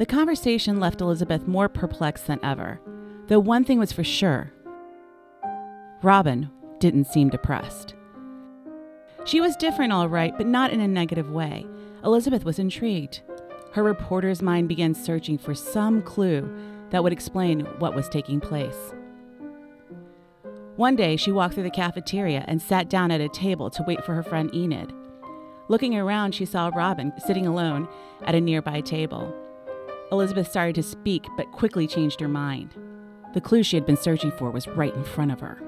The conversation left Elizabeth more perplexed than ever, though one thing was for sure Robin didn't seem depressed. She was different, all right, but not in a negative way. Elizabeth was intrigued. Her reporter's mind began searching for some clue that would explain what was taking place. One day, she walked through the cafeteria and sat down at a table to wait for her friend Enid. Looking around, she saw Robin sitting alone at a nearby table. Elizabeth started to speak, but quickly changed her mind. The clue she had been searching for was right in front of her.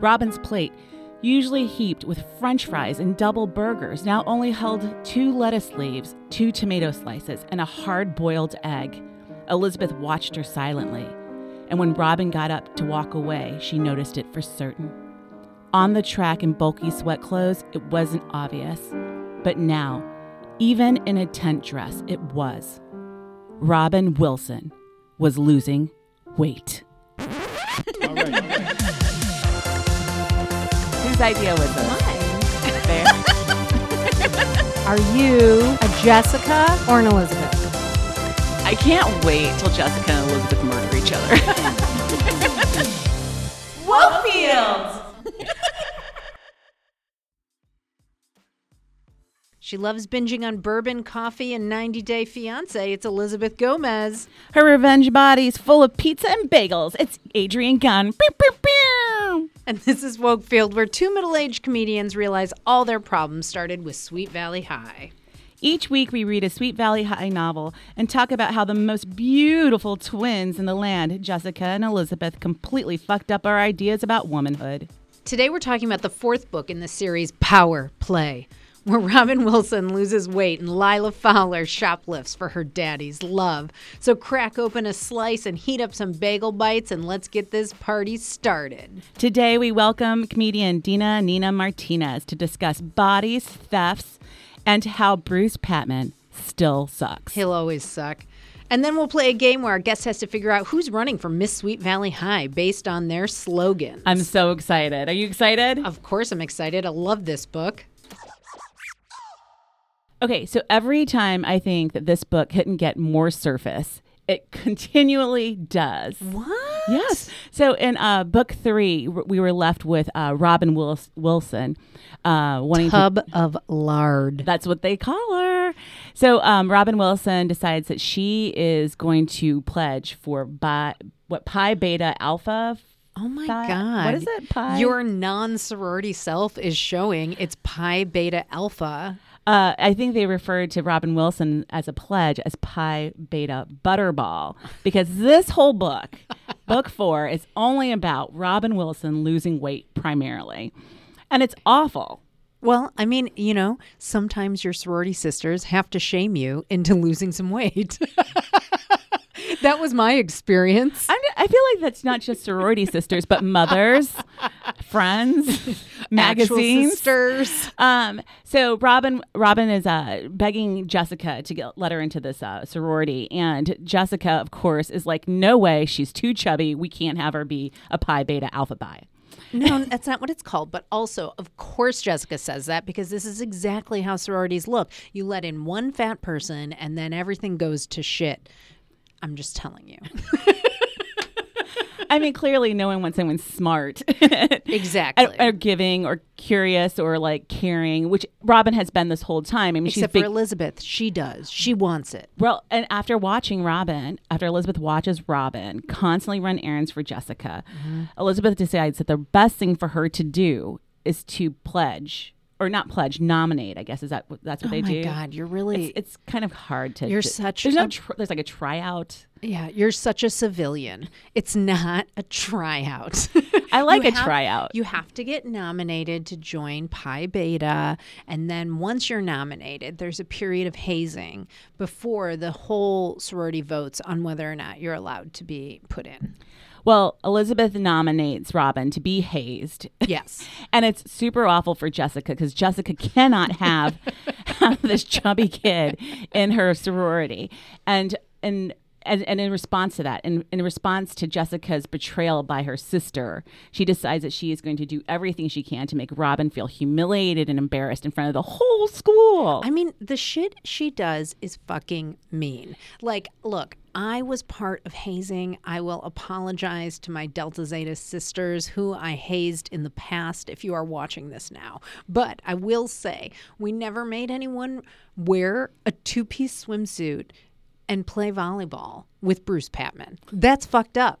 Robin's plate, usually heaped with french fries and double burgers, now only held two lettuce leaves, two tomato slices, and a hard boiled egg. Elizabeth watched her silently, and when Robin got up to walk away, she noticed it for certain. On the track in bulky sweat clothes, it wasn't obvious, but now, even in a tent dress, it was. Robin Wilson was losing weight. All right. Whose idea was this? Mine. Fair. Are you a Jessica or an Elizabeth? I can't wait till Jessica and Elizabeth murder each other. Wokefield! She loves binging on bourbon, coffee, and 90 Day Fiance. It's Elizabeth Gomez. Her revenge body's full of pizza and bagels. It's Adrian Gunn. Pew, pew, pew. And this is Wokefield, where two middle aged comedians realize all their problems started with Sweet Valley High. Each week, we read a Sweet Valley High novel and talk about how the most beautiful twins in the land, Jessica and Elizabeth, completely fucked up our ideas about womanhood. Today, we're talking about the fourth book in the series, Power Play, where Robin Wilson loses weight and Lila Fowler shoplifts for her daddy's love. So, crack open a slice and heat up some bagel bites, and let's get this party started. Today, we welcome comedian Dina Nina Martinez to discuss bodies, thefts, and how Bruce Patman still sucks. He'll always suck. And then we'll play a game where our guest has to figure out who's running for Miss Sweet Valley High based on their slogan. I'm so excited. Are you excited? of course, I'm excited. I love this book. Okay, so every time I think that this book couldn't get more surface, it continually does. What? Yes. So in uh, book three, we were left with uh, Robin Wils- Wilson uh, wanting to. Tub of lard. That's what they call her. So um, Robin Wilson decides that she is going to pledge for bi- what Pi Beta Alpha. Oh my Phi- God. What is it? Pi. Your non sorority self is showing it's Pi Beta Alpha. Uh, I think they referred to Robin Wilson as a pledge as Pi Beta Butterball because this whole book, book four, is only about Robin Wilson losing weight primarily. And it's awful. Well, I mean, you know, sometimes your sorority sisters have to shame you into losing some weight. that was my experience. I'm, I feel like that's not just sorority sisters, but mothers, friends, Actual magazines. sisters. Um, so Robin, Robin is uh, begging Jessica to get, let her into this uh, sorority, and Jessica, of course, is like, "No way, she's too chubby. We can't have her be a Pi Beta Alpha Bi." No, that's not what it's called. But also, of course, Jessica says that because this is exactly how sororities look. You let in one fat person, and then everything goes to shit. I'm just telling you. I mean, clearly, no one wants anyone smart, Exactly. or, or giving, or curious, or like caring, which Robin has been this whole time. I mean, Except for Elizabeth, she does. She wants it. Well, and after watching Robin, after Elizabeth watches Robin constantly run errands for Jessica, Mm-hmm. Elizabeth decides that the best thing for her to do is to pledge or not pledge, nominate. I guess is that what- that's what oh they my do. God, you're really It's, it's kind of hard to. You're to- such There's no. a- Tr- there's like a tryout. yeah, you're such a civilian. It's not a tryout. I like You a have- tryout. You have to get nominated to join Pi Beta, and then once you're nominated, there's a period of hazing before the whole sorority votes on whether or not you're allowed to be put in. Well, Elizabeth nominates Robin to be hazed. Yes. And it's super awful for Jessica because Jessica cannot have, have this chubby kid in her sorority. And and and, and in response to that, in, in response to Jessica's betrayal by her sister, she decides that she is going to do everything she can to make Robin feel humiliated and embarrassed in front of the whole school. I mean, the shit she does is fucking mean. Like, look, I was part of hazing. I will apologize to my Delta Zeta sisters who I hazed in the past if you are watching this now. But I will say, we never made anyone wear a two piece swimsuit and play volleyball with Bruce Patman. That's fucked up.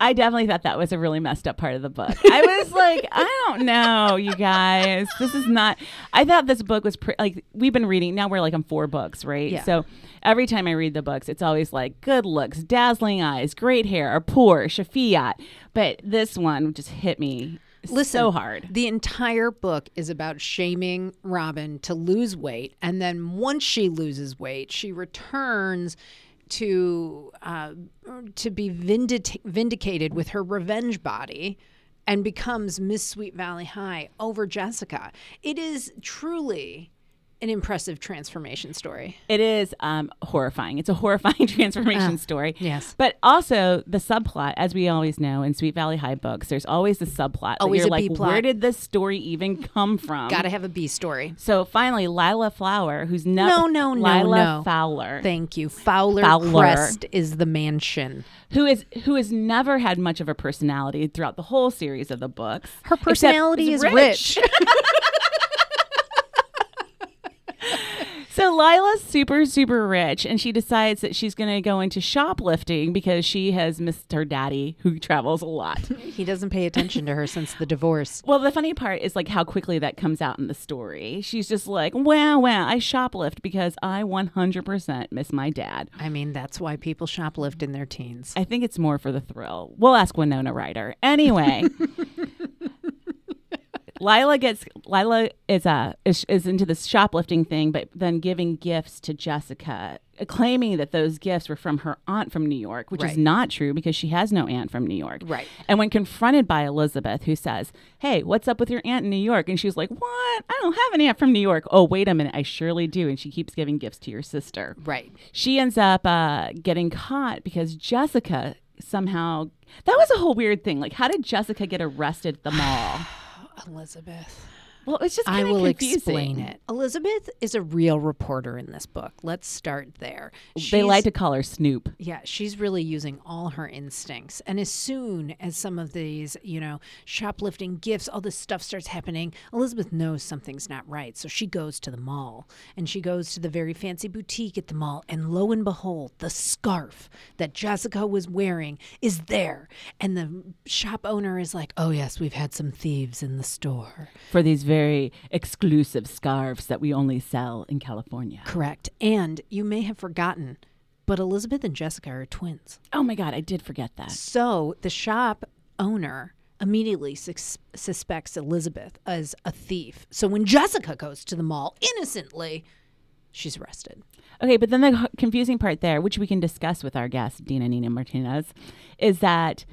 I definitely thought that was a really messed up part of the book. I was like, I don't know, you guys. This is not. I thought this book was pre- like we've been reading. Now we're like on four books, right? Yeah. So every time I read the books, it's always like good looks, dazzling eyes, great hair, or poor, Shafiat. But this one just hit me Listen, so hard. The entire book is about shaming Robin to lose weight, and then once she loses weight, she returns to uh, to be vindit- vindicated with her revenge body. And becomes Miss Sweet Valley High over Jessica. It is truly an impressive transformation story. It is um, horrifying. It's a horrifying transformation story. Ah, yes. But also the subplot, as we always know in Sweet Valley High books, there's always the subplot. Always you're a like, B-plot. where did this story even come from? Got to have a B story. So finally, Lila Flower, who's No, no, no, Lila no. Fowler, Thank you. Fowler, Fowler. Crest is the mansion. who is who has never had much of a personality throughout the whole series of the books. Her personality is rich. So Lila's super, super rich, and she decides that she's going to go into shoplifting because she has missed her daddy, who travels a lot. he doesn't pay attention to her since the divorce. well, the funny part is like how quickly that comes out in the story. She's just like, "Wow, wow, I shoplift because I 100% miss my dad." I mean, that's why people shoplift in their teens. I think it's more for the thrill. We'll ask Winona Ryder. Anyway, Lila gets Lila is uh is, is into this shoplifting thing, but then giving gifts to Jessica, claiming that those gifts were from her aunt from New York, which Right. is not true because she has no aunt from New York. Right. And when confronted by Elizabeth, who says, "Hey, what's up with your aunt in New York?" and she's like, "What? I don't have an aunt from New York." Oh, wait a minute, I surely do. And she keeps giving gifts to your sister Right. she ends up uh, getting caught because Jessica somehow that was a whole weird thing. Like, how did Jessica get arrested at the mall? Elizabeth. Well, it's just I will confusing. explain it. Elizabeth is a real reporter in this book. Let's start there. They like to call her Snoop. Yeah, she's really using all her instincts. And as soon as some of these, you know, shoplifting gifts, all this stuff starts happening, Elizabeth knows something's not right. So she goes to the mall and she goes to the very fancy boutique at the mall. And lo and behold, the scarf that Jessica was wearing is there. And the shop owner is like, oh, yes, we've had some thieves in the store. for these very exclusive scarves that we only sell in California. Correct. And you may have forgotten, but Elizabeth and Jessica are twins. Oh my God, I did forget that. So the shop owner immediately sus- suspects Elizabeth as a thief. So when Jessica goes to the mall innocently, she's arrested. Okay, but then the confusing part there, which we can discuss with our guest, Dina Nina Martinez, is that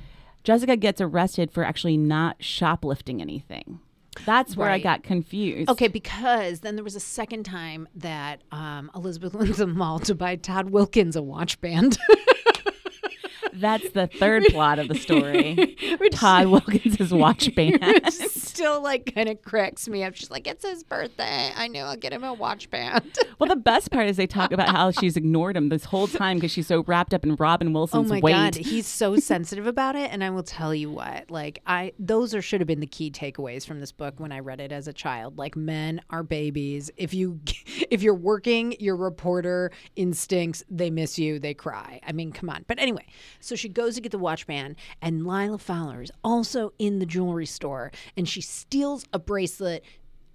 Jessica gets arrested for actually not shoplifting anything. That's where I got confused. Okay, because then there was a second time that um, Elizabeth went to the mall to buy Todd Wilkins a watch band. That's the third plot of the story. Todd Wilkins' watch band. Still, like, kind of cracks me up. She's like, "It's his birthday. I know I'll get him a watch band." well, the best part is they talk about how she's ignored him this whole time because she's so wrapped up in Robin Oh Wilson's my weight. god, he's so sensitive about it and I will tell you what. Like I those are should have been the key takeaways from this book when I read it as a child. Like men are babies. If you if you're working your reporter instincts, they miss you, they cry. I mean, come on. But anyway, so she goes to get the watch band and Lila Fowler is also in the jewelry store and she steals a bracelet.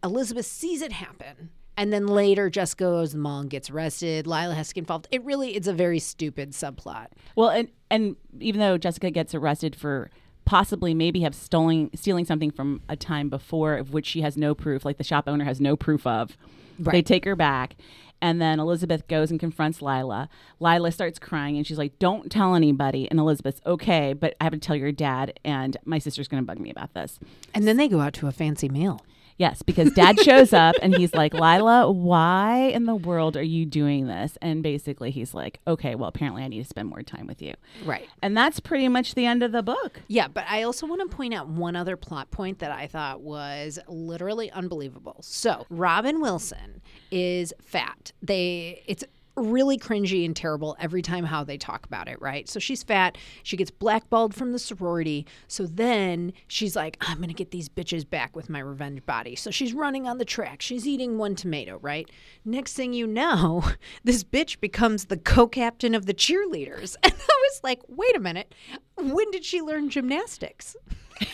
Elizabeth sees it happen. And then later, Jessica goes to the mall and gets arrested. Lila has to get involved. It really, it's a very stupid subplot. Well, and and even though Jessica gets arrested for possibly maybe have stolen stealing something from a time before of which she has no proof, like the shop owner has no proof of, they take her back. And then Elizabeth goes and confronts Lila. Lila starts crying and she's like, Don't tell anybody. And Elizabeth's okay, but I have to tell your dad, and my sister's going to bug me about this. And then they go out to a fancy meal. Yes, because dad shows up and he's like, Lila, why in the world are you doing this? And basically, he's like, okay, well, apparently I need to spend more time with you. Right. And that's pretty much the end of the book. Yeah, but I also want to point out one other plot point that I thought was literally unbelievable. So, Robin Wilson is fat. They it's really cringy and terrible every time how they talk about it, right? So she's fat. She gets blackballed from the sorority. So then she's like, I'm going to get these bitches back with my revenge body. So she's running on the track. She's eating one tomato, right? Next thing you know, this bitch becomes the co captain of the cheerleaders. And I was like, wait a minute. When did she learn gymnastics?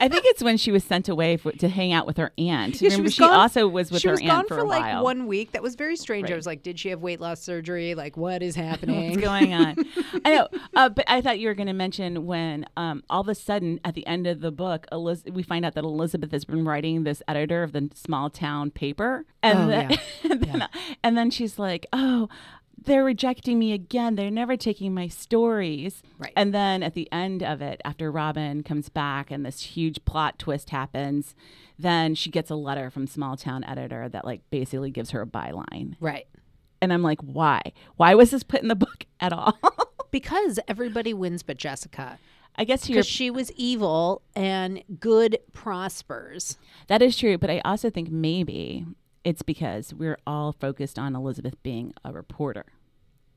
I think it's when she was sent away for, to hang out with her aunt. Yeah, Remember, she was gone- also was with she her was aunt gone for, for, like while. one week. That was very strange. I was like, did she have weight loss surgery? Like, what is happening? What's going on? I know, uh, but I thought you were going to mention when um, all of a sudden at the end of the book, Eliz- we find out that Elizabeth has been writing this editor of the small town paper, and Oh, then, yeah. and, then and then she's like, "Oh." They're rejecting me again. They're never taking my stories. Right. And then at the end of it, after Robin comes back and this huge plot twist happens, then she gets a letter from small town editor that like basically gives her a byline. right. And I'm like, why? Why was this put in the book at all? Because everybody wins but Jessica. I guess Because she was evil and good prospers. that is true, but I also think maybe it's because we're all focused on Elizabeth being a reporter.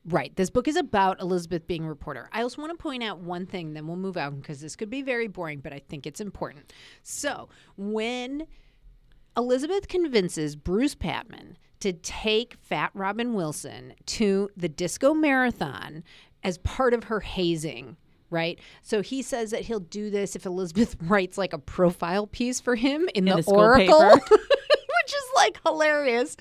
Right. This book is about Elizabeth being a reporter. I also want to point out one thing, then we'll move on because this could be very boring, but I think it's important. So, when Elizabeth convinces Bruce Patman to take Fat Robin Wilson to the disco marathon as part of her hazing, right? So he says that he'll do this if Elizabeth writes like a profile piece for him in, the, the school Oracle. paper. Which is like hilarious.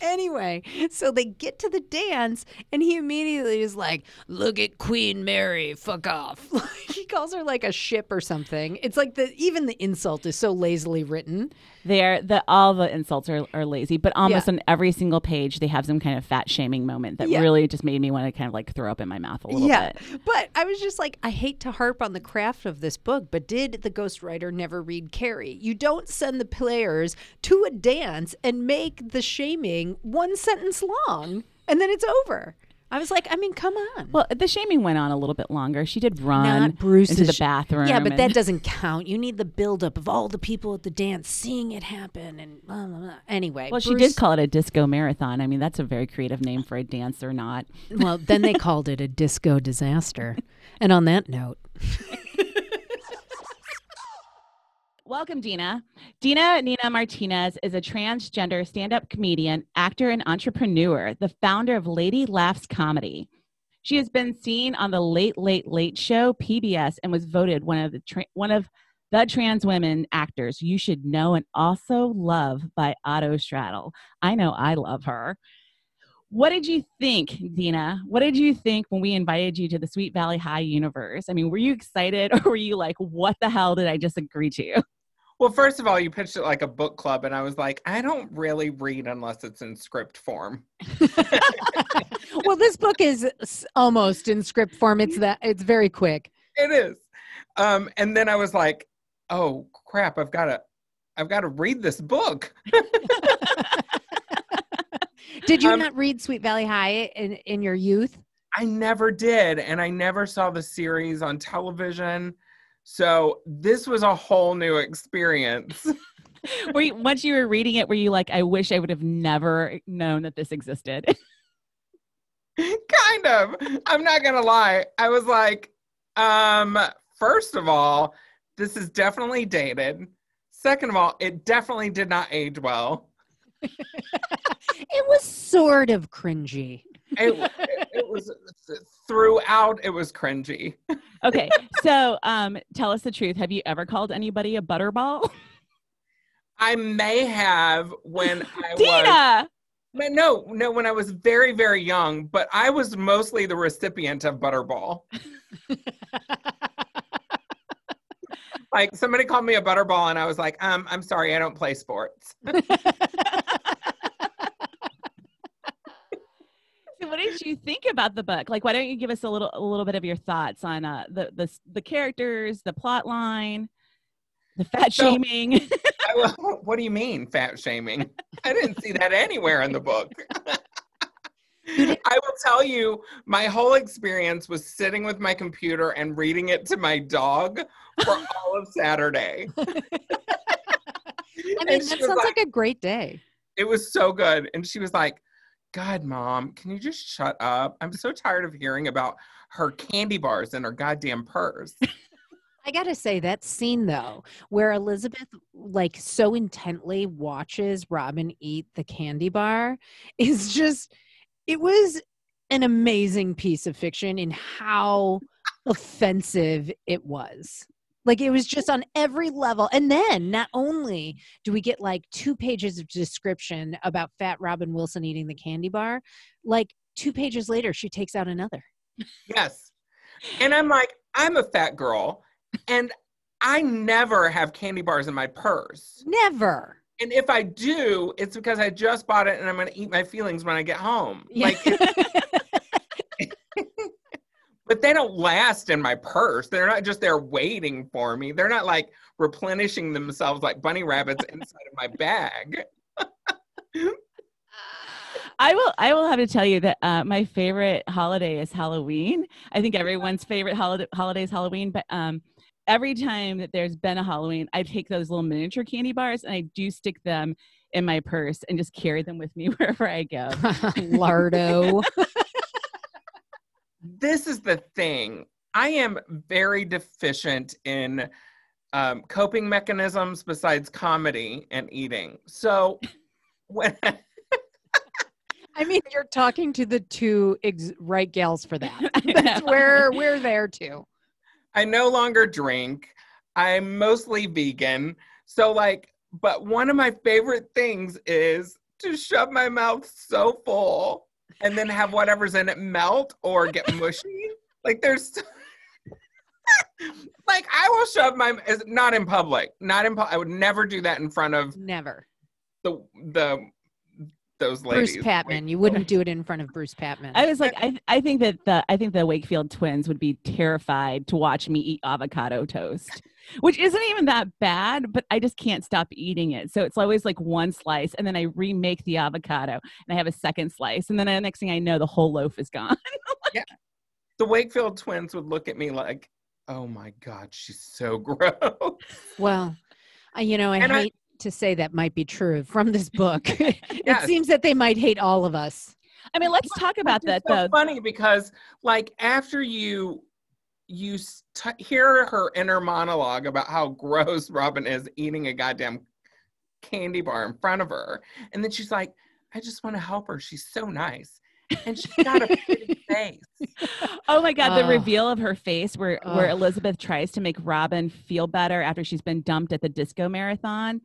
Anyway, so they get to the dance, and he immediately is like, "Look at Queen Mary, fuck off." he calls her like a ship or something. It's like the even the insult is so lazily written. They're the all the insults are, are lazy, but almost Yeah. on every single page they have some kind of fat shaming moment that Yeah. really just made me want to kind of like throw up in my mouth a little yeah, bit. but I was just like, I hate to harp on the craft of this book, but did the ghostwriter never read Carrie? You don't send the players to a dance and make the shaming one sentence long, and then it's over. I was like, I mean, come on. Well, the shaming went on a little bit longer. She did run into the bathroom. Yeah, but that doesn't count. You need the buildup of all the people at the dance seeing it happen and blah, blah, blah. Anyway, Well, she did call it a disco marathon. I mean, that's a very creative name for a dance or not. Well, then they called it a disco disaster. And on that note, Welcome, Dina. Dina Nina Martinez is a transgender stand up comedian, actor, and entrepreneur, the founder of Lady Laughs Comedy. She has been seen on the Late Late Late Show, PBS, and was voted one of the tra- one of the trans women actors you should know and also love by Autostraddle. I know I love her. What did you think, Dina? What did you think when we invited you to the Sweet Valley High universe? I mean, were you excited or were you like, what the hell did I just agree to? Well, first of all, you pitched it like a book club, and I was like, I don't really read unless it's in script form. well, this book is almost in script form. It's that it's very quick. It is. Um, and then I was like, oh crap, I've got to, I've got to read this book. Did you Um, not read Sweet Valley High in, in your youth? I never did, and I never saw the series on television. So this was a whole new experience. were you, once you were reading it, were you like, I wish I would have never known that this existed? kind of. I'm not gonna lie. I was like, um, first of all, this is definitely dated. Second of all, it definitely did not age well. It was sort of cringy. It, it, was throughout. It was cringy. okay, so um, tell us the truth. Have you ever called anybody a butterball? I may have when I was. Dina! But no, no, when I was very, very young, but I was mostly the recipient of Butterball. like somebody called me a Butterball, and I was like, um, I'm sorry, I don't play sports. So what did you think about the book? Like, why don't you give us a little a little bit of your thoughts on uh, the the the characters, the plot line, the fat So- shaming? I what do you mean fat shaming? I didn't see that anywhere in the book. I will tell you, my whole experience was sitting with my computer and reading it to my dog for all of Saturday. I mean, And that sounds like, like- a great day. It was so good. And she was like, God, mom, can you just shut up? I'm so tired of hearing about her candy bars and her goddamn purse. I gotta say that scene though, where Elizabeth like so intently watches Robin eat the candy bar, is just it was an amazing piece of fiction in how offensive it was. Like it was just on every level. And then not only do we get like two pages of description about fat Robin Wilson eating the candy bar, like two pages later, she takes out another. Yes. And I'm like, I'm a fat girl and I never have candy bars in my purse. Never. And if I do, it's because I just bought it and I'm going to eat my feelings when I get home. Yeah. Like, but they don't last in my purse. They're not just there waiting for me. They're not like replenishing themselves like bunny rabbits inside of my bag. I will. I will have to tell you that uh, my favorite holiday is Halloween. I think everyone's favorite holiday holiday is Halloween, but um, every time that there's been a Halloween, I take those little miniature candy bars and I do stick them in my purse and just carry them with me wherever I go. Lardo. This is the thing. I am very deficient in um, coping mechanisms besides comedy and eating. So when I mean, you're talking to the two ex- right gals for that. That's where we're there too. I no longer drink, I'm mostly vegan. So like, but one of my favorite things is to shove my mouth so full and then have whatever's in it melt or get mushy. like there's like I will shove my is not in public, not in I would never do that in front of Never. the the those ladies. Bruce Patman. You wouldn't do it in front of Bruce Patman. I was like, I, I think that the I think the Wakefield twins would be terrified to watch me eat avocado toast, which isn't even that bad, but I just can't stop eating it. So it's always like one slice, and then I remake the avocado, and I have a second slice, and then the next thing I know, the whole loaf is gone. Yeah, The Wakefield twins would look at me like, "Oh my god, she's so gross." well, I, you know, I And I- hate to say that might be true from this book. it seems that they might hate all of us. I mean, let's talk about Which that so though. funny because like after you you s- t- hear her inner monologue about how gross Robin is eating a goddamn candy bar in front of her, and then she's like, "I just want to help her. She's so nice." And she's got a pretty face. Oh my god, the Oh. reveal of her face where where Elizabeth tries to make Robin feel better after she's been dumped at the disco marathon.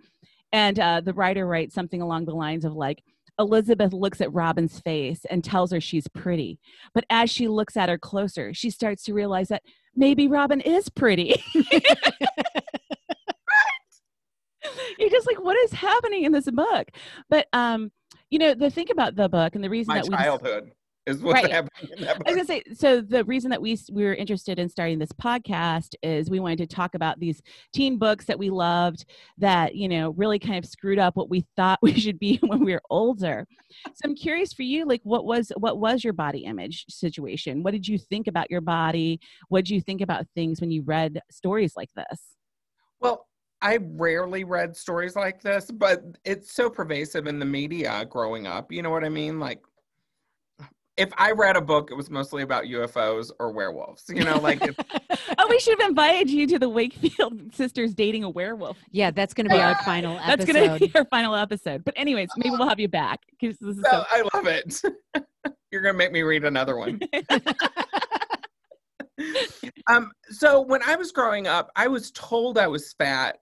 And uh, the writer writes something along the lines of like Elizabeth looks at Robin's face and tells her she's pretty. But as she looks at her closer, she starts to realize that maybe Robin is pretty. You're just like, what is happening in this book? But um, you know, the thing about the book and the reason My that we childhood is what's Right. happening I was gonna say, so the reason that we we were interested in starting this podcast is we wanted to talk about these teen books that we loved that you know really kind of screwed up what we thought we should be when we were older. So I'm curious for you, like what was what was your body image situation? What did you think about your body? What did you think about things when you read stories like this? Well, I rarely read stories like this, but it's so pervasive in the media growing up. You know what I mean? Like, if I read a book, it was mostly about UFOs or werewolves. You know, like it's, oh, we should have invited you to the Wakefield sisters dating a werewolf. Yeah, that's going to be our final That's episode. going to be our final episode. But anyways, maybe we'll have you back because this is so so, I love it. You're gonna make me read another one. um, so when I was growing up, I was told I was fat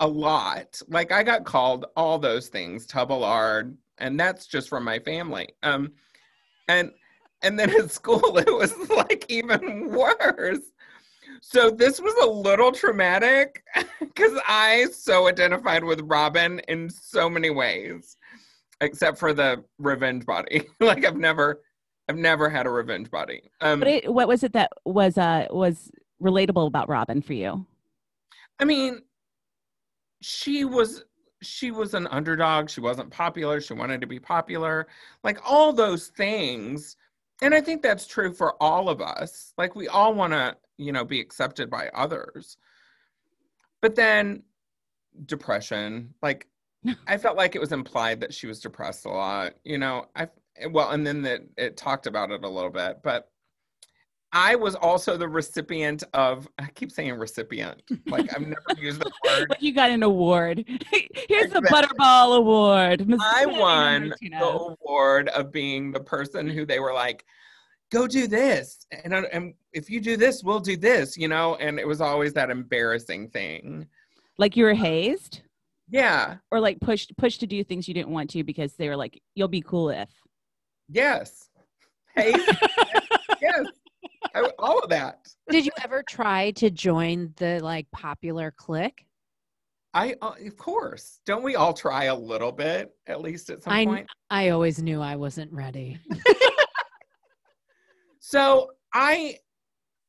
a lot. Like I got called all those things, tubblard, and that's just from my family. Um, and and then at school it was like even worse. So this was a little traumatic because I so identified with Robin in so many ways, except for the revenge body. like I've never, I've never had a revenge body. Um, What, it, what was it that was uh was relatable about Robin for you? I mean, she was she was an underdog. She wasn't popular. She wanted to be popular. Like all those things. And I think that's true for all of us. Like we all want to, you know, be accepted by others. But then depression, like I felt like it was implied that she was depressed a lot, you know. I well, and then that it talked about it a little bit, but I was also the recipient of, I keep saying recipient, like I've never used the word. But you got an award. Here's the Butterball Award. Ms. I won the award of being the person who they were like, go do this. And, and if you do this, we'll do this, you know? And it was always that embarrassing thing. Like you were hazed? Yeah. Or like pushed pushed to do things you didn't want to because they were like, you'll be cool if. Yes. Hazed. yes. I, all of that. Did you ever try to join the like popular clique? I uh, of course. Don't we all try a little bit at least at some I, point? I always knew I wasn't ready. so I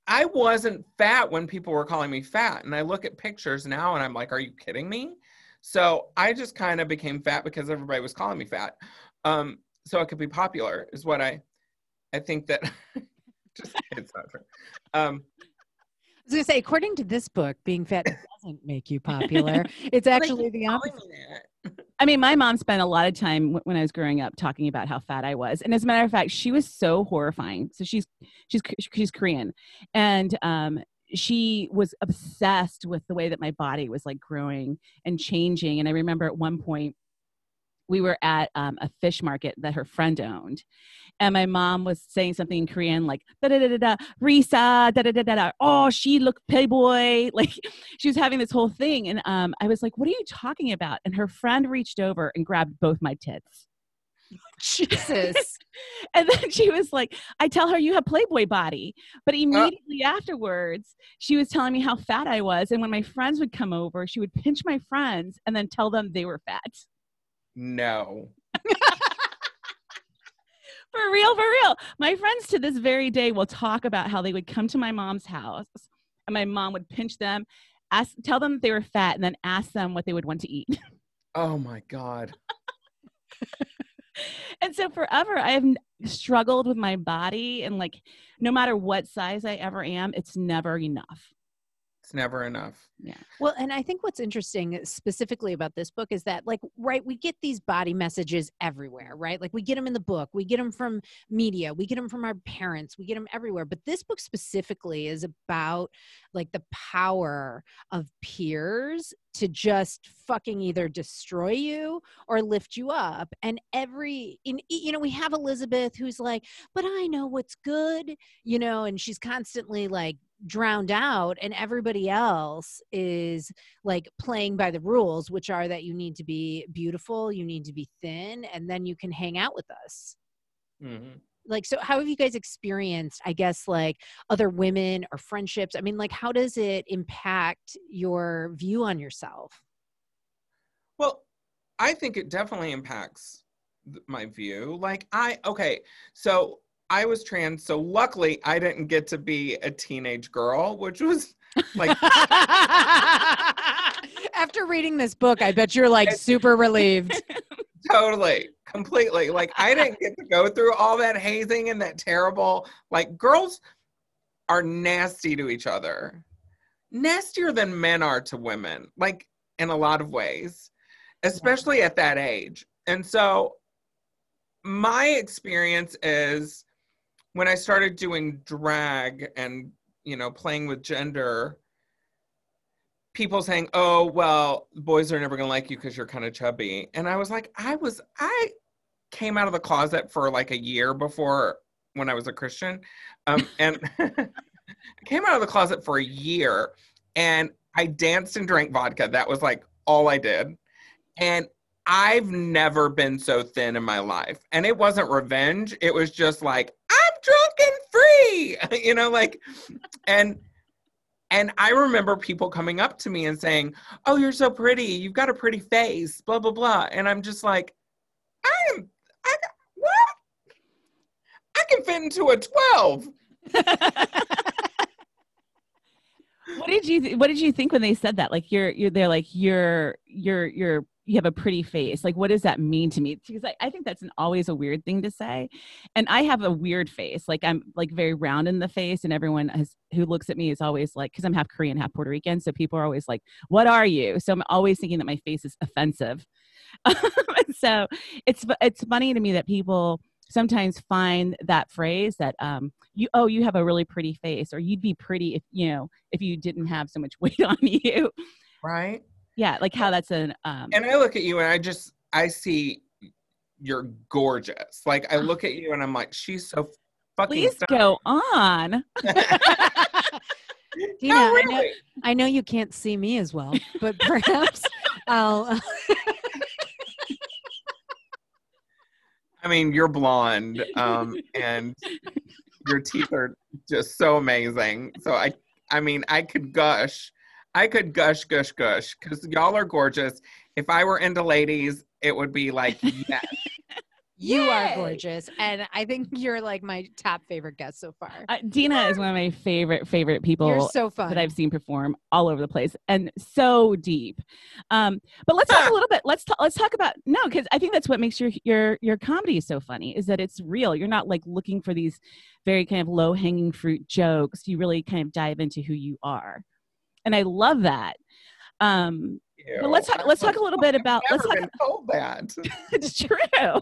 I wasn't fat when people were calling me fat and I look at pictures now and I'm like are you kidding me? So I just kind of became fat because everybody was calling me fat. Um so I could be popular is what I I think that just it's not true. Um, I was gonna say, according to this book, being fat doesn't make you popular. It's actually the opposite. I mean, my mom spent a lot of time when I was growing up talking about how fat I was, and as a matter of fact, she was so horrifying. So she's she's she's Korean, and um, she was obsessed with the way that my body was like growing and changing. And I remember at one point we were at um, a fish market that her friend owned and my mom was saying something in korean like da da da da da risa da da da da da oh she looked playboy like she was having this whole thing and um, i was like what are you talking about and her friend reached over and grabbed both my tits Jesus. and then she was like, I tell her you have Playboy body. But uh immediately uh, afterwards, she was telling me how fat I was. And when my friends would come over, she would pinch my friends and then tell them they were fat. No. for real, for real. My friends to this very day will talk about how they would come to my mom's house and my mom would pinch them, ask, tell them they were fat, and then ask them what they would want to eat. Oh my God. and so forever I have struggled with my body and like no matter what size I ever am, it's never enough it's never enough. Yeah. Well, and I think what's interesting specifically about this book is that, like, right, we get these body messages everywhere, right? Like, we get them in the book, we get them from media, we get them from our parents, we get them everywhere. But this book specifically is about like the power of peers to just fucking either destroy you or lift you up and every in you know we have elizabeth who's like but i know what's good you know and she's constantly like drowned out and everybody else is like playing by the rules which are that you need to be beautiful you need to be thin and then you can hang out with us. Mm-hmm. like so how have you guys experienced i guess like other women or friendships? I mean like how does it impact your view on yourself? Well i think it definitely impacts my view. Like i okay so I was trans, so luckily I didn't get to be a teenage girl, which was like After reading this book, I bet you're like super relieved. totally, completely. Like I didn't get to go through all that hazing and that terrible like girls are nasty to each other. Nastier than men are to women, like in a lot of ways, especially at that age. And so my experience is when I started doing drag and you know playing with gender, people saying, "Oh, well, boys are never going to like you because you're kind of chubby," and I was like, I was I came out of the closet for like a year before when I was a Christian, um, and I came out of the closet for a year, and I danced and drank vodka. That was like all I did, and I've never been so thin in my life. And it wasn't revenge. It was just like, drunk and free, you know, like, and, and I remember people coming up to me and saying, Oh, you're so pretty. You've got a pretty face, blah, blah, blah. And I'm just like, I am, I, what? I can fit into a 12. what did you What did you think when they said that? Like you're you're they're like you're you're you're you have a pretty face. Like what does that mean to me? Because I, I think that's an, always a weird thing to say, and I have a weird face. Like I'm like very round in the face, and everyone has who looks at me is always like because I'm half Korean, half Puerto Rican, so people are always like, "What are you?" So I'm always thinking that my face is offensive. so it's it's funny to me that people sometimes find that phrase that um you oh you have a really pretty face or you'd be pretty if you know if you didn't have so much weight on you right yeah like how that's an um and i look at you and i just i see you're gorgeous like i look at you and i'm like she's so fucking please go on Dina, no, really. I, know, I know you can't see me as well, but perhaps I'll I mean, you're blonde, um, and your teeth are just so amazing. So I, I mean, I could gush, I could gush, gush, gush, because y'all are gorgeous. If I were into ladies, it would be like yes. You Yay! are gorgeous, and I think you're like my top favorite guest so far. Uh, Dina is one of my favorite favorite people. You're so fun that I've seen perform all over the place and so deep. Um, but let's talk a little bit. Let's talk. Let's talk about no, because I think that's what makes your your your comedy so funny is that it's real. You're not like looking for these very kind of low hanging fruit jokes. You really kind of dive into who you are, and I love that. Um, but let's talk. Let's talk a little bit about. let's talk. Told that. it's true.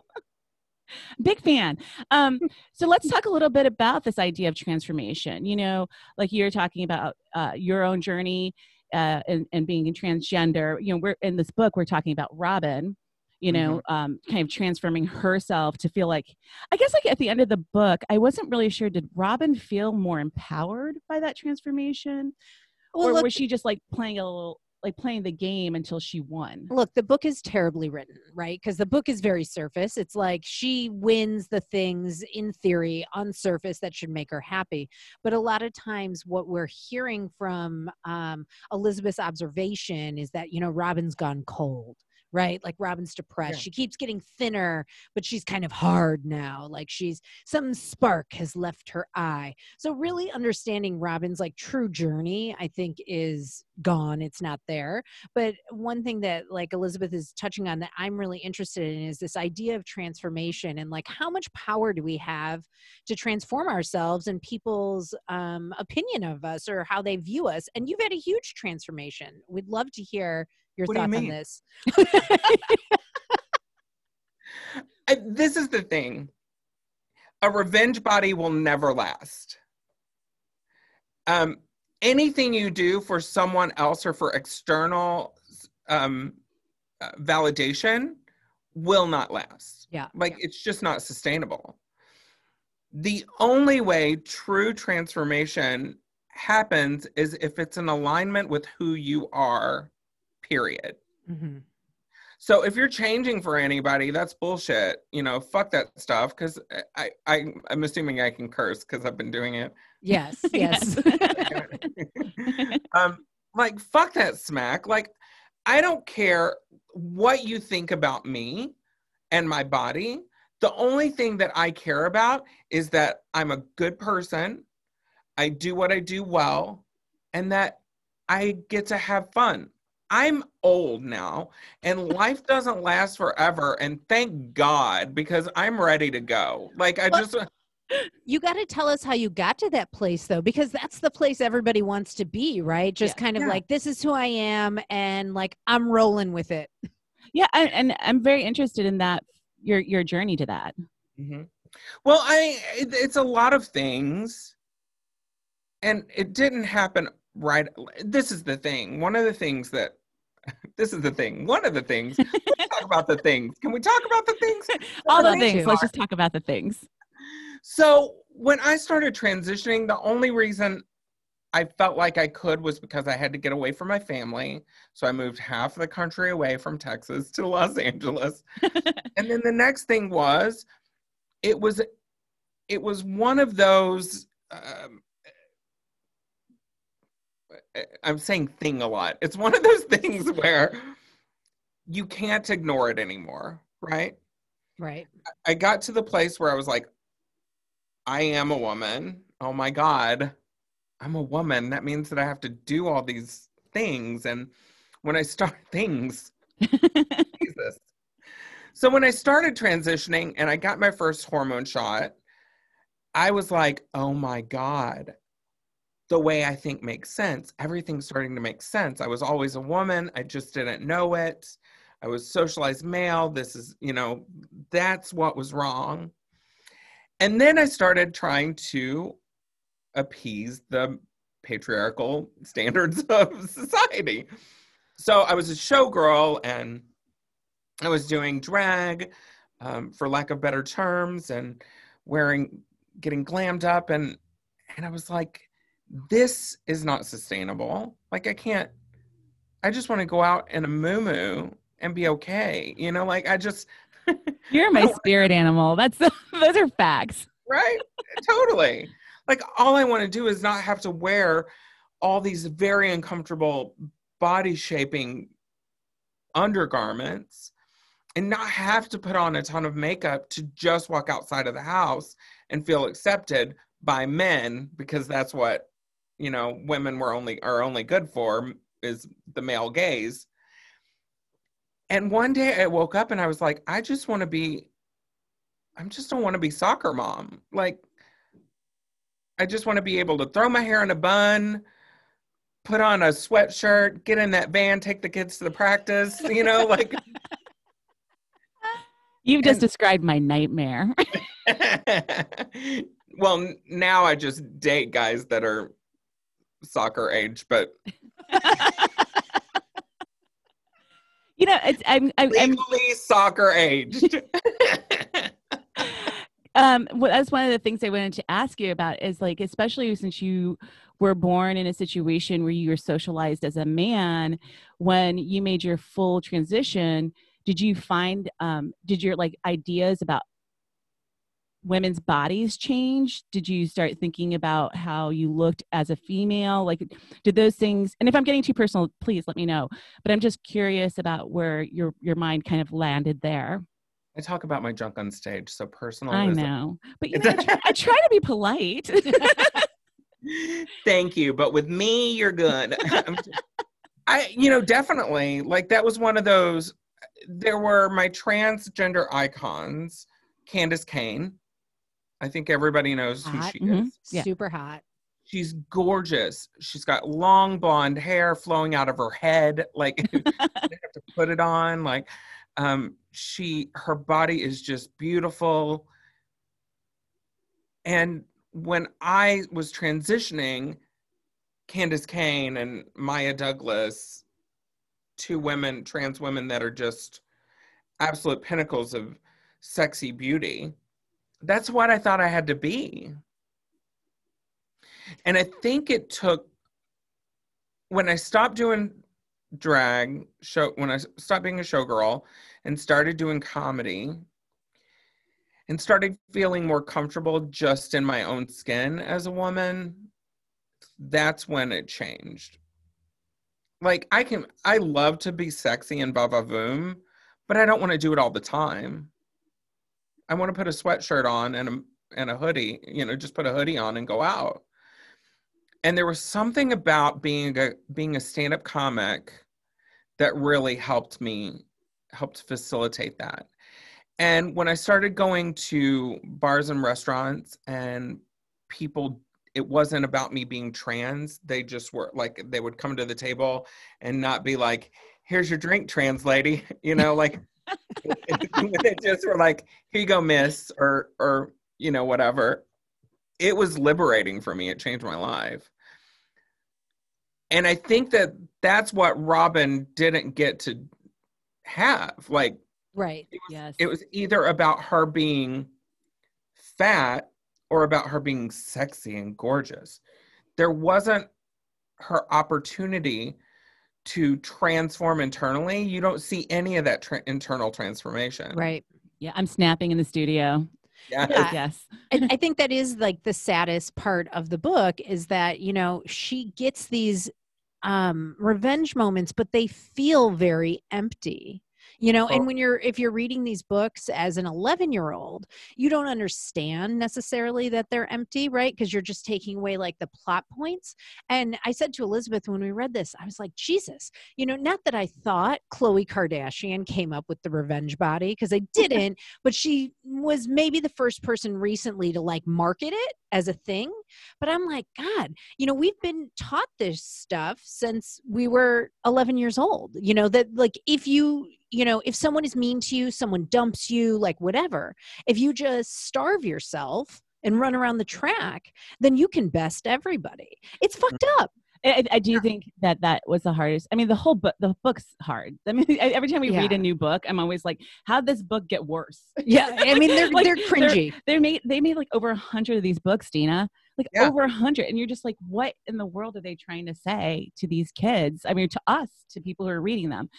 Big fan. Um, so let's talk a little bit about this idea of transformation. You know, like you're talking about uh, your own journey uh, and, and being transgender. You know, we're in this book, we're talking about Robin, you know, mm-hmm. um, kind of transforming herself to feel like, I guess, like at the end of the book, I wasn't really sure. Did Robin feel more empowered by that transformation? Well, or look, was she just like playing a little like playing the game until she won. Look, the book is terribly written, right? Because the book is very surface. It's like she wins the things in theory on surface that should make her happy. But a lot of times, what we're hearing from um, Elizabeth's observation is that, you know, Robin's gone cold right? Like Robin's depressed. Yeah. She keeps getting thinner, but she's kind of hard now. Like she's some spark has left her eye. So really understanding Robin's like true journey, I think is gone. It's not there. But one thing that like Elizabeth is touching on that I'm really interested in is this idea of transformation and like how much power do we have to transform ourselves and people's um, opinion of us or how they view us. And you've had a huge transformation. We'd love to hear your what thoughts on this. I, this is the thing a revenge body will never last. Um, anything you do for someone else or for external um, uh, validation will not last. Yeah. Like it's just not sustainable. The only way true transformation happens is if it's in alignment with who you are period. Mm-hmm. So if you're changing for anybody, that's bullshit. You know, fuck that stuff. Because I, I, I'm assuming I can curse because I've been doing it. Yes, yes. um, like fuck that smack. Like, I don't care what you think about me and my body. The only thing that I care about is that I'm a good person. I do what I do well, and that I get to have fun. I'm old now and life doesn't last forever. And thank God because I'm ready to go. Like, I just. You got to tell us how you got to that place, though, because that's the place everybody wants to be, right? Just yeah. kind of yeah. like, this is who I am, and like, I'm rolling with it. Yeah. And, and I'm very interested in that, your, your journey to that. Mm-hmm. Well, I, it, it's a lot of things. And it didn't happen right this is the thing one of the things that this is the thing one of the things. Let's talk about the things. Can we talk about the things? All the things. let's just talk about the things. So when i started transitioning the only reason i felt like i could was because i had to get away from my family. So i moved half the country away from texas to los angeles. And then the next thing was it was it was one of those um, I'm saying thing a lot. It's one of those things where you can't ignore it anymore, right? Right. I got to the place where I was like, I am a woman. Oh my God. I'm a woman. That means that I have to do all these things. And when I start things, Jesus. So when I started transitioning and I got my first hormone shot, I was like, oh my God, the way I think makes sense. Everything's starting to make sense. I was always a woman, I just didn't know it. I was socialized male. This is, you know, that's what was wrong. And then I started trying to appease the patriarchal standards of society. So I was a showgirl and I was doing drag, um, for lack of better terms, and wearing, getting glammed up, and and I was like, this is not sustainable. Like I can't. I just want to go out in a moo and be okay. You know, like I just. You're my spirit animal. That's those are facts. Right. totally. Like all I want to do is not have to wear all these very uncomfortable body shaping undergarments and not have to put on a ton of makeup to just walk outside of the house and feel accepted by men because that's what you know women were only are only good for is the male gaze and one day i woke up and i was like i just want to be i just don't want to be soccer mom like i just want to be able to throw my hair in a bun put on a sweatshirt get in that van take the kids to the practice you know like You've just and, described my nightmare. well, now I just date guys that are soccer age, but you know, it's I'm I'm, legally I'm, soccer aged. um, well, that's one of the things I wanted to ask you about is like, especially since you were born in a situation where you were socialized as a man, when you made your full transition did you find um, did your like ideas about women's bodies change? Did you start thinking about how you looked as a female? Like did those things and if i'm getting too personal please let me know but i'm just curious about where your your mind kind of landed there. I talk about my junk on stage so personal i know but you know, I, try, I try to be polite. Thank you but with me you're good. I you know definitely like that was one of those there were my transgender icons, Candis Cayne. I think everybody knows hot. who she mm-hmm. is. Yeah. Super hot. She's gorgeous. She's got long blonde hair flowing out of her head. Like you have to put it on. Like um, she, her body is just beautiful. And when I was transitioning, Candis Cayne and Maya Douglas two women, trans women that are just absolute pinnacles of sexy beauty. That's what I thought I had to be. And I think it took when I stopped doing drag show when I stopped being a showgirl and started doing comedy and started feeling more comfortable just in my own skin as a woman, that's when it changed like I can I love to be sexy and va voom, but I don't want to do it all the time. I want to put a sweatshirt on and a and a hoodie, you know, just put a hoodie on and go out. And there was something about being a being a stand-up comic that really helped me helped facilitate that. And when I started going to bars and restaurants and people it wasn't about me being trans. They just were like they would come to the table and not be like, "Here's your drink, trans lady," you know, like they just were like, "Here you go, miss," or or you know whatever. It was liberating for me. It changed my life. And I think that that's what Robin didn't get to have. Like, right. It was, yes. It was either about her being fat or about her being sexy and gorgeous. There wasn't her opportunity to transform internally. You don't see any of that tra- internal transformation. Right. Yeah, I'm snapping in the studio. Yes. Yeah. Yes. I, I think that is like the saddest part of the book is that, you know, she gets these um revenge moments, but they feel very empty you know Oh. and when you're if you're reading these books as an 11 year old you don't understand necessarily that they're empty right? Because you're just taking away like the plot points. And i said to elizabeth when we read this i was like jesus you know not that i thought khloe kardashian came up with the revenge body because i didn't but she was maybe the first person recently to like market it as a thing. But i'm like god you know we've been taught this stuff since we were 11 years old you know that like if you you know if someone is mean to you someone dumps you like whatever if you just starve yourself and run around the track then you can best everybody it's fucked up I, I- I do think that that was the hardest. I mean, the whole book, the book's hard. I mean, every time we read a new book, I'm always like, how'd this book get worse? yeah i mean they're Like, they're cringy They made they made like over a hundred of these books, Dina. Like Yeah. over a hundred, and you're just like, what in the world are they trying to say to these kids? I mean, to us, to people who are reading them.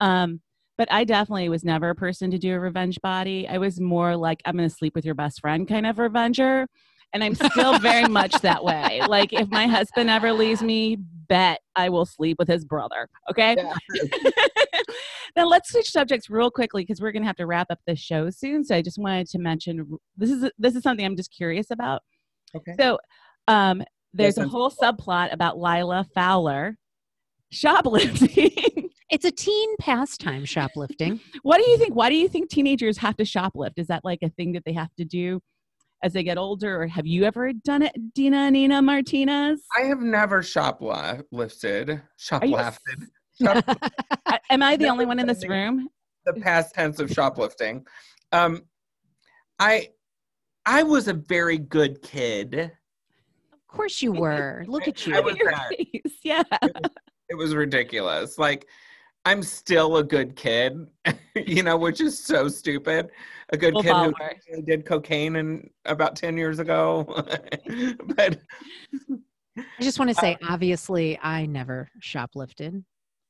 Um, but I definitely was never a person to do a revenge body. I was more like, I'm going to sleep with your best friend kind of revenger. And I'm still very much that way. Like, if my husband ever leaves me, bet I will sleep with his brother. Okay. Yeah. now let's switch subjects real quickly because we're going to have to wrap up the show soon. So I just wanted to mention this is this is something I'm just curious about. Okay. So um, there's a whole subplot about Lila Fowler shoplifting. It's a teen pastime shoplifting what do you think? Why do you think teenagers have to shoplift? Is that like a thing that they have to do as they get older, or have you ever done it, Dina Nina Martinez? I have never shoplifted. Are Shoplifted. Shop, Am I the only one in this room? the past tense of shoplifting. Um, I I was a very good kid. of course you were look at you Look was your face. Yeah. It was ridiculous. Like I'm still a good kid, you know, which is so stupid. A good Full kid who actually did cocaine and about 10 years ago. but I just want to say, uh, obviously, I never shoplifted.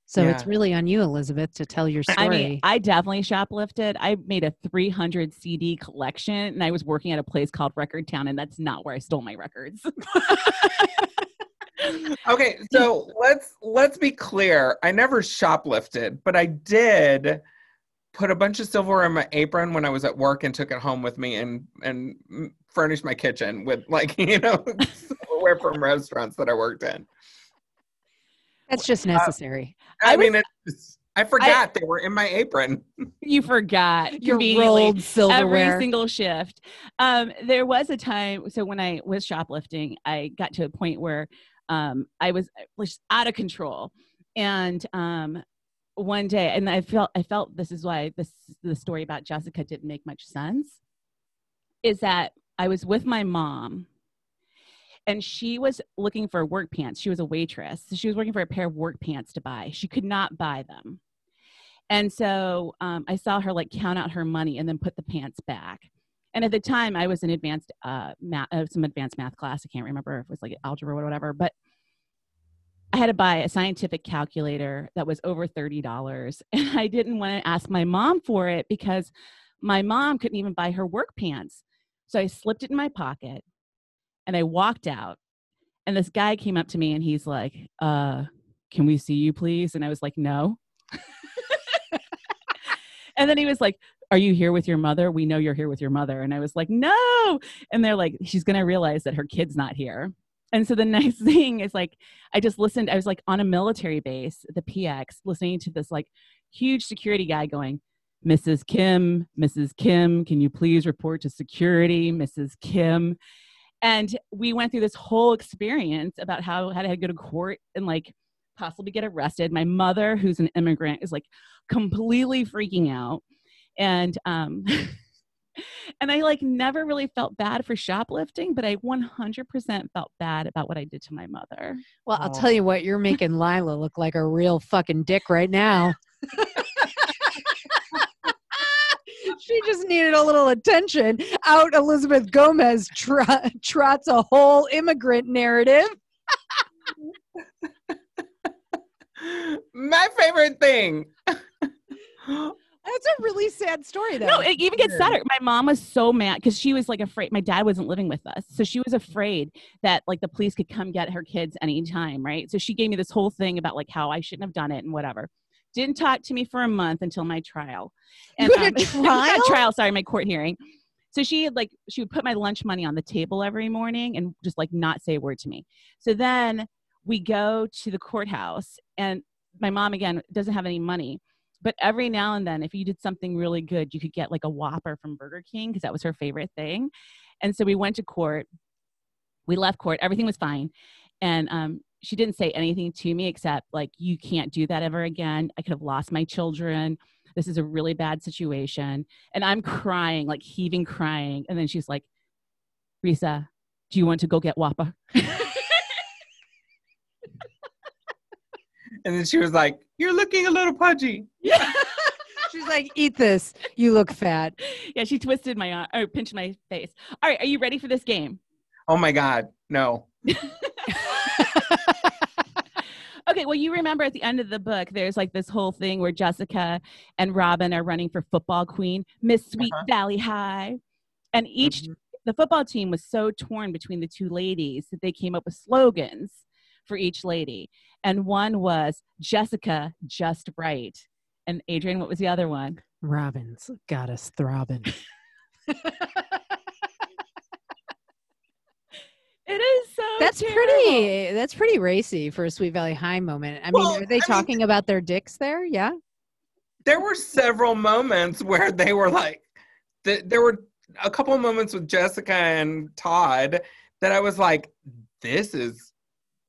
So it's really on you, Elizabeth, to tell your story. I mean, I definitely shoplifted. I made a 300 CD collection and I was working at a place called Record Town, and that's not where I stole my records. okay, so let's let's be clear. I never shoplifted, but I did put a bunch of silverware in my apron when I was at work and took it home with me and and furnished my kitchen with like you know silverware from restaurants that I worked in. That's just necessary. I, I was- mean, it's, I forgot they were in my apron. you forgot. Your rolled silverware. Every single shift. Um, there was a time, so when I was shoplifting, I got to a point where um, I was, was out of control. And um, one day, and I felt, I felt this is why this the story about Jessica didn't make much sense. Is that I was with my mom, and she was looking for work pants. She was a waitress, so she was looking for a pair of work pants to buy. She could not buy them. And so um, I saw her like count out her money and then put the pants back. And at the time, I was in advanced uh, math, uh, some advanced math class. I can't remember if it was like algebra or whatever, but I had to buy a scientific calculator that was over thirty dollars, and I didn't want to ask my mom for it because my mom couldn't even buy her work pants. So I slipped it in my pocket, and I walked out. And this guy came up to me and he's like, uh, "Can we see you, please?" And I was like, "No." and then he was like, Are you here with your mother? We know you're here with your mother. And I was like, No. And they're like, She's going to realize that her kid's not here. And so the next thing is like, I just listened. I was like on a military base, the PX, listening to this like huge security guy going, Mrs. Kim, Mrs. Kim, can you please report to security, Mrs. Kim? And we went through this whole experience about how how to go to court and like possibly get arrested. My mother, who's an immigrant, is like completely freaking out. And um and I like never really felt bad for shoplifting, but I 100% felt bad about what I did to my mother. Well, I'll Oh. tell you what, you're making Lila look like a real fucking dick right now. she just needed a little attention. Out Elizabeth Gomez tr- trots a whole immigrant narrative. My favorite thing. That's a really sad story, though. No, it even gets sadder. My mom was so mad because she was like afraid. My dad wasn't living with us, so she was afraid that like the police could come get her kids anytime, right? So she gave me this whole thing about like how I shouldn't have done it and whatever. Didn't talk to me for a month until my trial. You had um, a trial? trial, sorry, my court hearing. So she had like she would put my lunch money on the table every morning and just like not say a word to me. So then we go to the courthouse and my mom again doesn't have any money. But every now and then, if you did something really good, you could get like a Whopper from Burger King because that was her favorite thing. And so we went to court. We left court. Everything was fine. And um, she didn't say anything to me except, like, you can't do that ever again. I could have lost my children. This is a really bad situation. And I'm crying, like heaving, crying. And then she's like, Risa, do you want to go get Whopper? And then she was like, You're looking a little pudgy. Yeah. She's like, eat this. You look fat. yeah, she twisted my arm or pinched my face. All right, are you ready for this game? Oh my God. No. Okay, well, you remember at the end of the book, there's like this whole thing where Jessica and Robin are running for football queen, Miss Sweet Uh-huh. Valley High. And each, Mhm. the football team was so torn between the two ladies that they came up with slogans for each lady. And one was Jessica just right. And Adrian, what was the other one? Robin's got us throbbing. It is so That's terrible. pretty. That's pretty racy for a Sweet Valley High moment. I mean, Well, are they I mean- talking about their dicks there? Yeah. There were several moments where they were like, th- there were a couple of moments with Jessica and Todd that I was like, This is,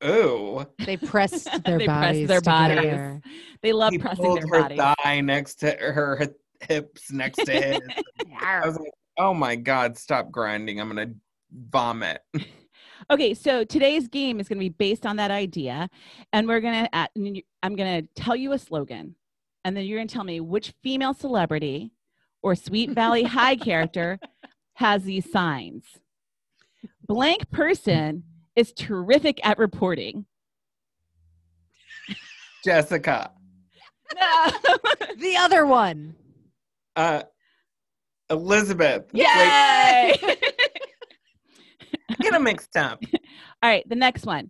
ooh. They pressed their They pressed bodies. their bodies. together. They love he pressing pulled their her bodies. thigh next to her hips next to his. I was like, oh my god, stop grinding! I'm gonna vomit. Okay, so today's game is going to be based on that idea, and we're going to. I'm going to tell you a slogan, and then you're going to tell me which female celebrity or Sweet Valley High character has these signs. Blank person is terrific at reporting. Jessica, No. The other one. uh, Elizabeth. Yay! I get them mixed up. All right, the next one.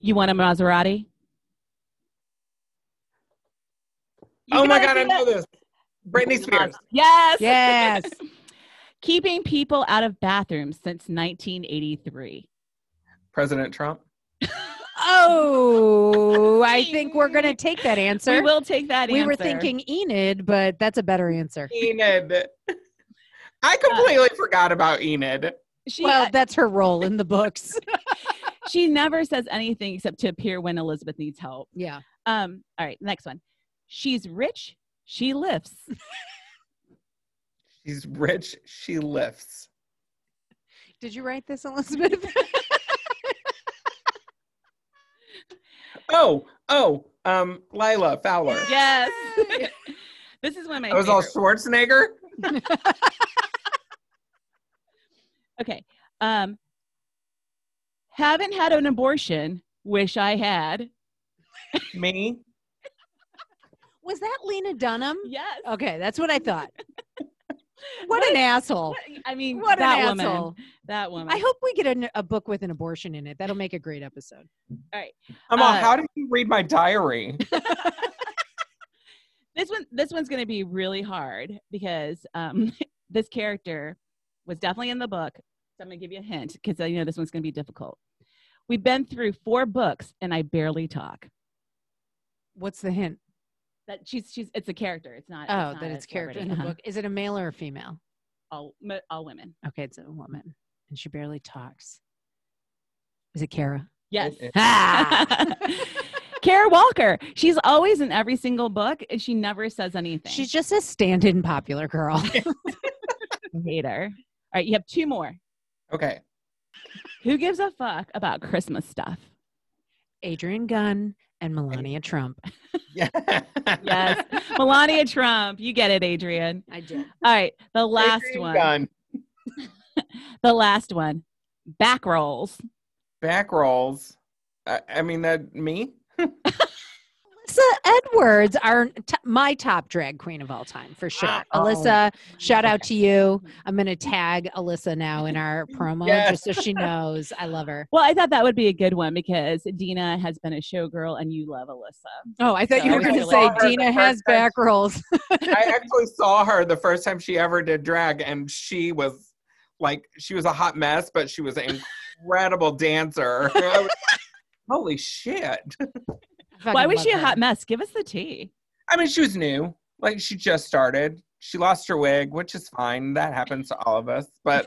You want a Maserati? You oh my god, I know this. Britney Spears. Yes. Yes. Keeping people out of bathrooms since 1983. President Trump. Oh, I think we're going to take that answer. We will take that answer. We were thinking Enid, but that's a better answer. Enid. I completely forgot about Enid. she, Well, that's her role in the books. she never says anything except to appear when Elizabeth needs help. yeah. Um, all right, next one. She's rich, she lifts. She's rich. She lifts. Did you write this, Elizabeth? Oh, oh, um, Lila Fowler. Yes. this is one of my That was all Schwarzenegger. Okay. Um, haven't had an abortion. Wish I had. Me. Was that Lena Dunham? Yes. Okay, that's what I thought. What an asshole. I mean, What that an woman. asshole. That woman. I hope we get a, a book with an abortion in it. That'll make a great episode. All right. I'm all, Uh, how did you read my diary? This one. This one's going to be really hard because um, this character was definitely in the book. So I'm going to give you a hint because I know this one's going to be difficult. We've been through four books and I barely talk. What's the hint? That she's she's it's a character. It's not. Oh, not that a it's character in the Uh-huh. book. Is it a male or a female? All all women. Okay, it's a woman, and she barely talks. Is it Cara? Yes. Ah! Cara Walker. She's always in every single book and she never says anything. She's just a stand-in popular girl. I hate her. All right, you have two more. Okay. Who gives a fuck about Christmas stuff? Adrian Gunn and Melania Trump. Yeah. Yes. Melania Trump. You get it, Adrian. I did. All right, the last Adrian one. The last one. Back rolls. Back rolls. I, I mean that me. Alyssa Edwards, our t- my top drag queen of all time for sure. Alyssa, shout out to you. I'm gonna tag Alyssa now in our promo Yes. just so she knows I love her. Well, I thought that would be a good one because Dina has been a showgirl and you love Alyssa. Oh, I thought So you were gonna say love her the Dina has back she- rolls. I actually saw her the first time she ever did drag, and she was like, she was a hot mess, but she was an incredible dancer. Holy shit. Why was love she a her. hot mess? Give us the tea. I mean, she was new. Like, she just started. She lost her wig, which is fine. That happens to all of us. But,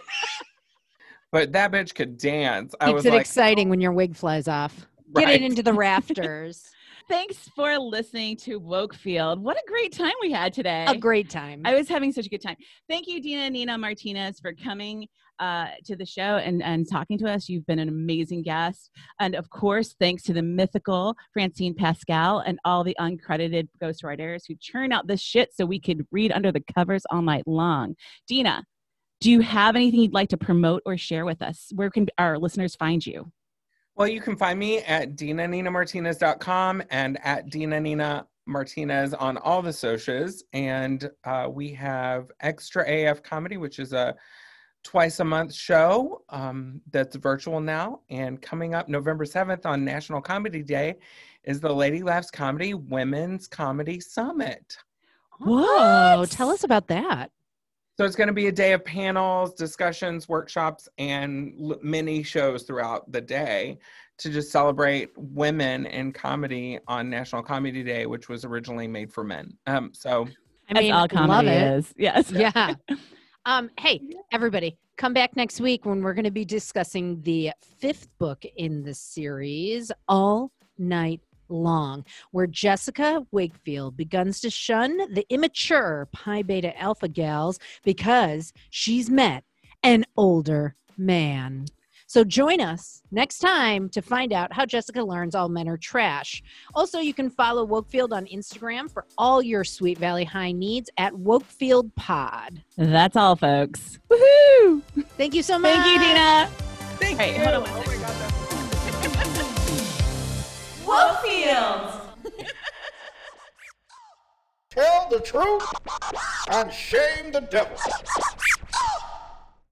but that bitch could dance. I Keeps was it like, exciting oh. when your wig flies off. Get it into the rafters. Thanks for listening to Wokefield. What a great time we had today. a great time. I was having such a good time. Thank you, Dina Nina Martinez, for coming uh, to the show and, and talking to us. You've been an amazing guest. And of course, thanks to the mythical Francine Pascal and all the uncredited ghostwriters who churn out this shit so we could read under the covers all night long. Dina, do you have anything you'd like to promote or share with us? Where can our listeners find you? Well, you can find me at dinaninamartinez.com and at Dina Nina Martinez on all the socials. And uh, we have Extra AF Comedy, which is a twice a month show um, that's virtual now. And coming up November 7th on National Comedy Day is the Lady Laughs Comedy Women's Comedy Summit. Whoa, What? tell us about that. So it's going to be a day of panels, discussions, workshops, and l- mini shows throughout the day to just celebrate women in comedy on National Comedy Day, which was originally made for men. Um, so I mean, As all love comedy it. is. Yes. Yeah. Um, hey, everybody, come back next week when we're going to be discussing the fifth book in the series, All Night Long, where Jessica Wakefield begins to shun the immature Pi Beta Alpha gals because she's met an older man. So join us next time to find out how Jessica learns all men are trash. Also, you can follow Wokefield on Instagram for all your Sweet Valley High needs at Wokefield Pod. That's all, folks. Woohoo! Thank you so much. Thank you, Dina. thank Hey, you. Wokefield! Tell the truth and shame the devil.